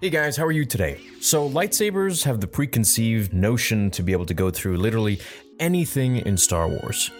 Hey guys, how are you today? So, lightsabers have the preconceived notion to be able to go through literally anything in Star Wars.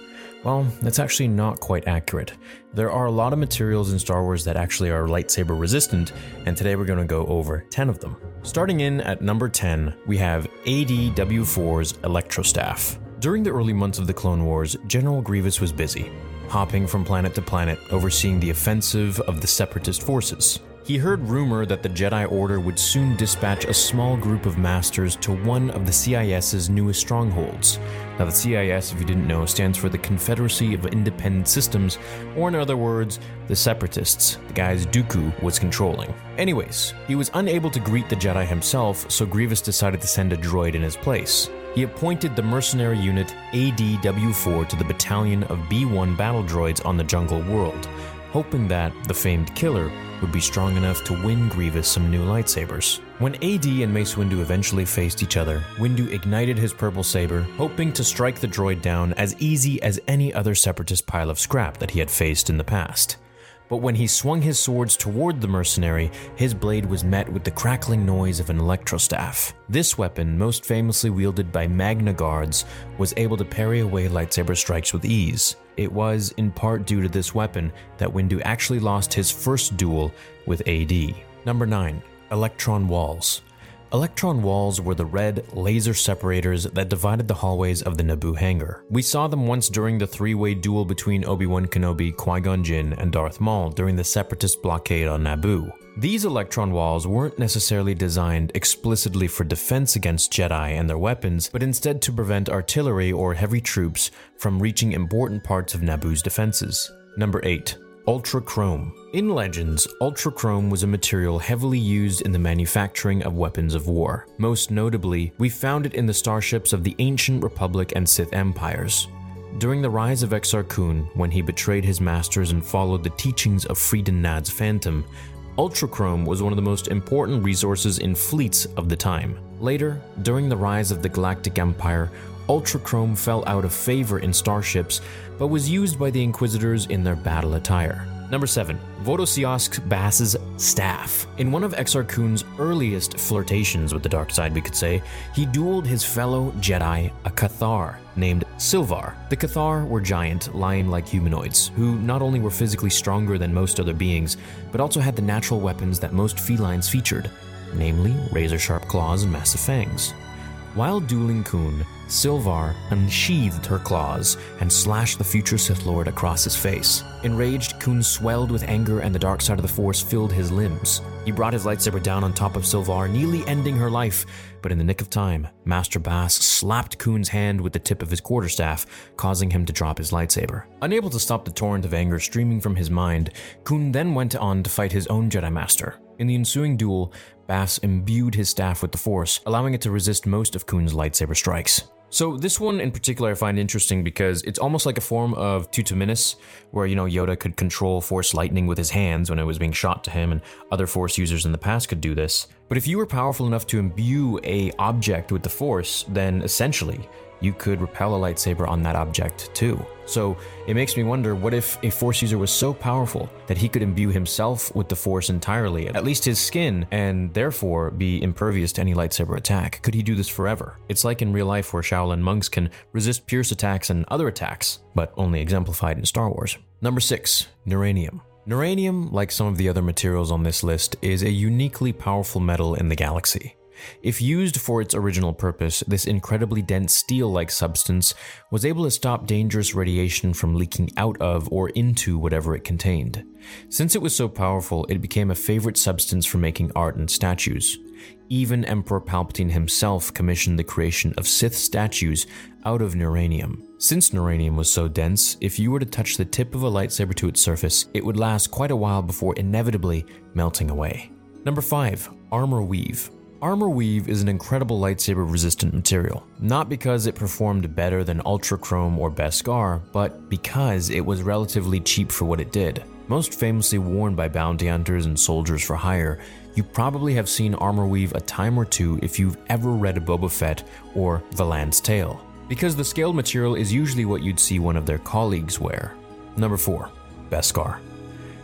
Well, that's actually not quite accurate. There are a lot of materials in Star Wars that actually are lightsaber resistant, and today we're going to go over 10 of them. Starting in at number 10, we have ADW4's Electrostaff. During the early months of the Clone Wars, General Grievous was busy, hopping from planet to planet, overseeing the offensive of the Separatist forces. He heard rumor that the Jedi Order would soon dispatch a small group of masters to one of the CIS's newest strongholds. Now, the CIS, if you didn't know, stands for the Confederacy of Independent Systems, or in other words, the Separatists, the guys Dooku was controlling. Anyways, he was unable to greet the Jedi himself, so Grievous decided to send a droid in his place. He appointed the mercenary unit ADW 4 to the battalion of B 1 battle droids on the jungle world, hoping that the famed killer would be strong enough to win Grievous some new lightsabers. When AD and Mace Windu eventually faced each other, Windu ignited his purple saber, hoping to strike the droid down as easy as any other separatist pile of scrap that he had faced in the past. But when he swung his swords toward the mercenary, his blade was met with the crackling noise of an electrostaff. This weapon, most famously wielded by Magna Guards, was able to parry away lightsaber strikes with ease. It was, in part due to this weapon, that Windu actually lost his first duel with AD. Number 9. Electron Walls. Electron walls were the red laser separators that divided the hallways of the Naboo hangar. We saw them once during the three way duel between Obi Wan Kenobi, Qui Gon Jinn, and Darth Maul during the Separatist blockade on Naboo. These electron walls weren't necessarily designed explicitly for defense against Jedi and their weapons, but instead to prevent artillery or heavy troops from reaching important parts of Naboo's defenses. Number 8. Ultrachrome. In Legends, ultrachrome was a material heavily used in the manufacturing of weapons of war. Most notably, we found it in the starships of the ancient Republic and Sith empires. During the rise of Exar Kun, when he betrayed his masters and followed the teachings of Freedon Nadd's Phantom, ultrachrome was one of the most important resources in fleets of the time. Later, during the rise of the Galactic Empire, ultrachrome fell out of favor in starships, but was used by the Inquisitors in their battle attire. Number 7. Vodo-Siosk Baas's staff. In one of Exar Kun's earliest flirtations with the dark side, we could say, he dueled his fellow Jedi, a Cathar, named Sylvar. The Cathar were giant, lion-like humanoids, who not only were physically stronger than most other beings, but also had the natural weapons that most felines featured, namely razor-sharp claws and massive fangs. While dueling Kun, Sylvar unsheathed her claws and slashed the future Sith Lord across his face. Enraged, Kun swelled with anger and the dark side of the Force filled his limbs. He brought his lightsaber down on top of Sylvar, nearly ending her life, but in the nick of time, Master Baas slapped Kun's hand with the tip of his quarterstaff, causing him to drop his lightsaber. Unable to stop the torrent of anger streaming from his mind, Kun then went on to fight his own Jedi Master. In the ensuing duel, Baas imbued his staff with the Force, allowing it to resist most of Kun's lightsaber strikes. So this one in particular I find interesting because it's almost like a form of Tutaminis, where you know Yoda could control Force lightning with his hands when it was being shot to him, and other Force users in the past could do this. But if you were powerful enough to imbue a object with the Force, then essentially you could repel a lightsaber on that object too. So it makes me wonder what if a Force user was so powerful that he could imbue himself with the Force entirely, at least his skin, and therefore be impervious to any lightsaber attack? Could he do this forever? It's like in real life where Shaolin monks can resist pierce attacks and other attacks, but only exemplified in Star Wars. Number 6. Neuranium. Neuranium, like some of the other materials on this list, is a uniquely powerful metal in the galaxy. If used for its original purpose, this incredibly dense steel like substance was able to stop dangerous radiation from leaking out of or into whatever it contained. Since it was so powerful, it became a favorite substance for making art and statues. Even Emperor Palpatine himself commissioned the creation of Sith statues out of neuranium. Since neuranium was so dense, if you were to touch the tip of a lightsaber to its surface, it would last quite a while before inevitably melting away. Number 5. Armor Weave. Armor Weave is an incredible lightsaber resistant material, not because it performed better than Ultrachrome or Beskar, but because it was relatively cheap for what it did. Most famously worn by bounty hunters and soldiers for hire, you probably have seen Armor Weave a time or two if you've ever read Boba Fett or Valan's Tale, because the scaled material is usually what you'd see one of their colleagues wear. Number 4. Beskar.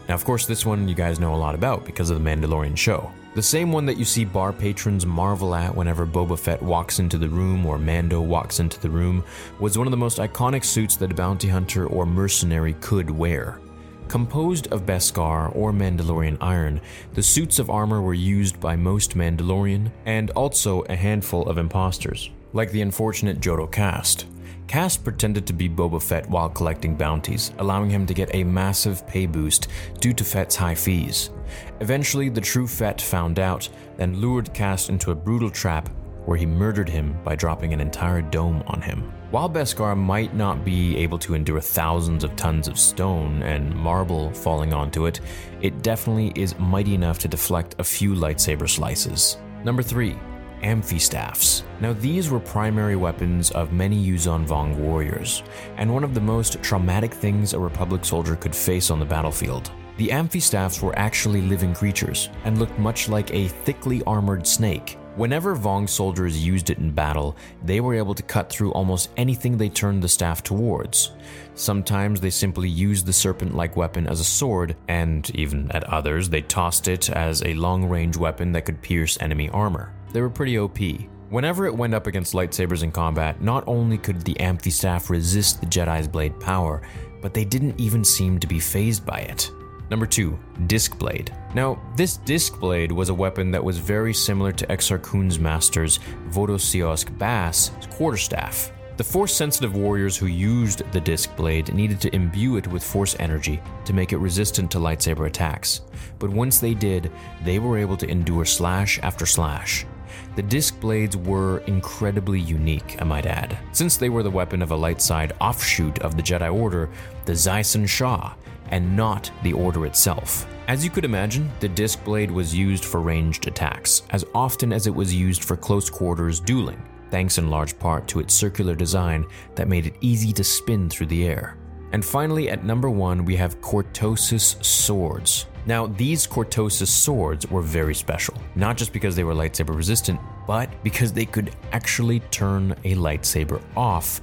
Now, of course, this one you guys know a lot about because of the Mandalorian show. The same one that you see bar patrons marvel at whenever Boba Fett walks into the room or Mando walks into the room was one of the most iconic suits that a bounty hunter or mercenary could wear. Composed of Beskar or Mandalorian iron, the suits of armor were used by most Mandalorian and also a handful of imposters, like the unfortunate Jodo Kast. Kast pretended to be Boba Fett while collecting bounties, allowing him to get a massive pay boost due to Fett's high fees. Eventually, the true Fett found out, then lured Kast into a brutal trap where he murdered him by dropping an entire dome on him. While Beskar might not be able to endure thousands of tons of stone and marble falling onto it, it definitely is mighty enough to deflect a few lightsaber slices. Number 3 amphistaffs. Now, these were primary weapons of many Yuuzhan Vong warriors, and one of the most traumatic things a Republic soldier could face on the battlefield. The amphistaffs were actually living creatures and looked much like a thickly armored snake. Whenever Vong soldiers used it in battle, they were able to cut through almost anything they turned the staff towards. Sometimes they simply used the serpent like weapon as a sword, and even at others, they tossed it as a long range weapon that could pierce enemy armor they were pretty OP. Whenever it went up against lightsabers in combat, not only could the Amphistaff resist the Jedi's blade power, but they didn't even seem to be phased by it. Number 2. Disc Blade. Now, this Disc Blade was a weapon that was very similar to Exar Kun's master's Vodo-Siosk Baas quarterstaff. The force sensitive warriors who used the disc blade needed to imbue it with force energy to make it resistant to lightsaber attacks. But once they did, they were able to endure slash after slash. The disc blades were incredibly unique, I might add, since they were the weapon of a light side offshoot of the Jedi Order, the Zeison Sha, and not the Order itself. As you could imagine, the disc blade was used for ranged attacks, as often as it was used for close quarters dueling, thanks in large part to its circular design that made it easy to spin through the air. And finally, at number one, we have Cortosis swords. Now, these Cortosis swords were very special, not just because they were lightsaber resistant, but because they could actually turn a lightsaber off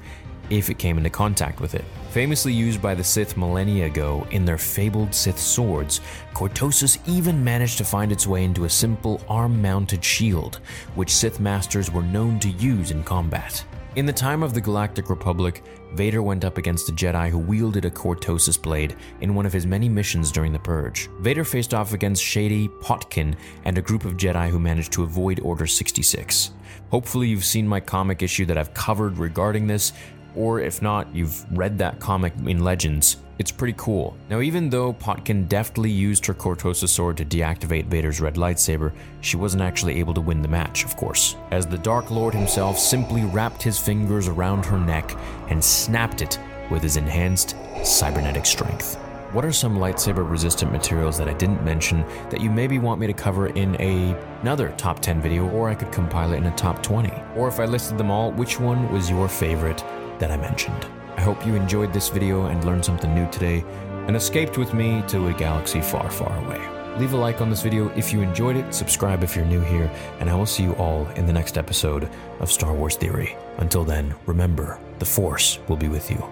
if it came into contact with it. Famously used by the Sith millennia ago in their fabled Sith swords, Cortosis even managed to find its way into a simple arm mounted shield, which Sith masters were known to use in combat. In the time of the Galactic Republic, Vader went up against a Jedi who wielded a Cortosis blade in one of his many missions during the Purge. Vader faced off against Shadday, Potkin, and a group of Jedi who managed to avoid Order 66. Hopefully, you've seen my comic issue that I've covered regarding this, or if not, you've read that comic in Legends. It's pretty cool. Now, even though Potkin deftly used her Cortosis sword to deactivate Vader's red lightsaber, she wasn't actually able to win the match, of course, as the Dark Lord himself simply wrapped his fingers around her neck and snapped it with his enhanced cybernetic strength. What are some lightsaber resistant materials that I didn't mention that you maybe want me to cover in a, another top 10 video, or I could compile it in a top 20? Or if I listed them all, which one was your favorite that I mentioned? I hope you enjoyed this video and learned something new today and escaped with me to a galaxy far, far away. Leave a like on this video if you enjoyed it, subscribe if you're new here, and I will see you all in the next episode of Star Wars Theory. Until then, remember, the Force will be with you.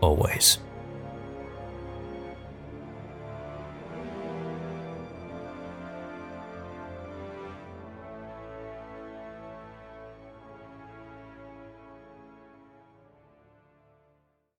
Always.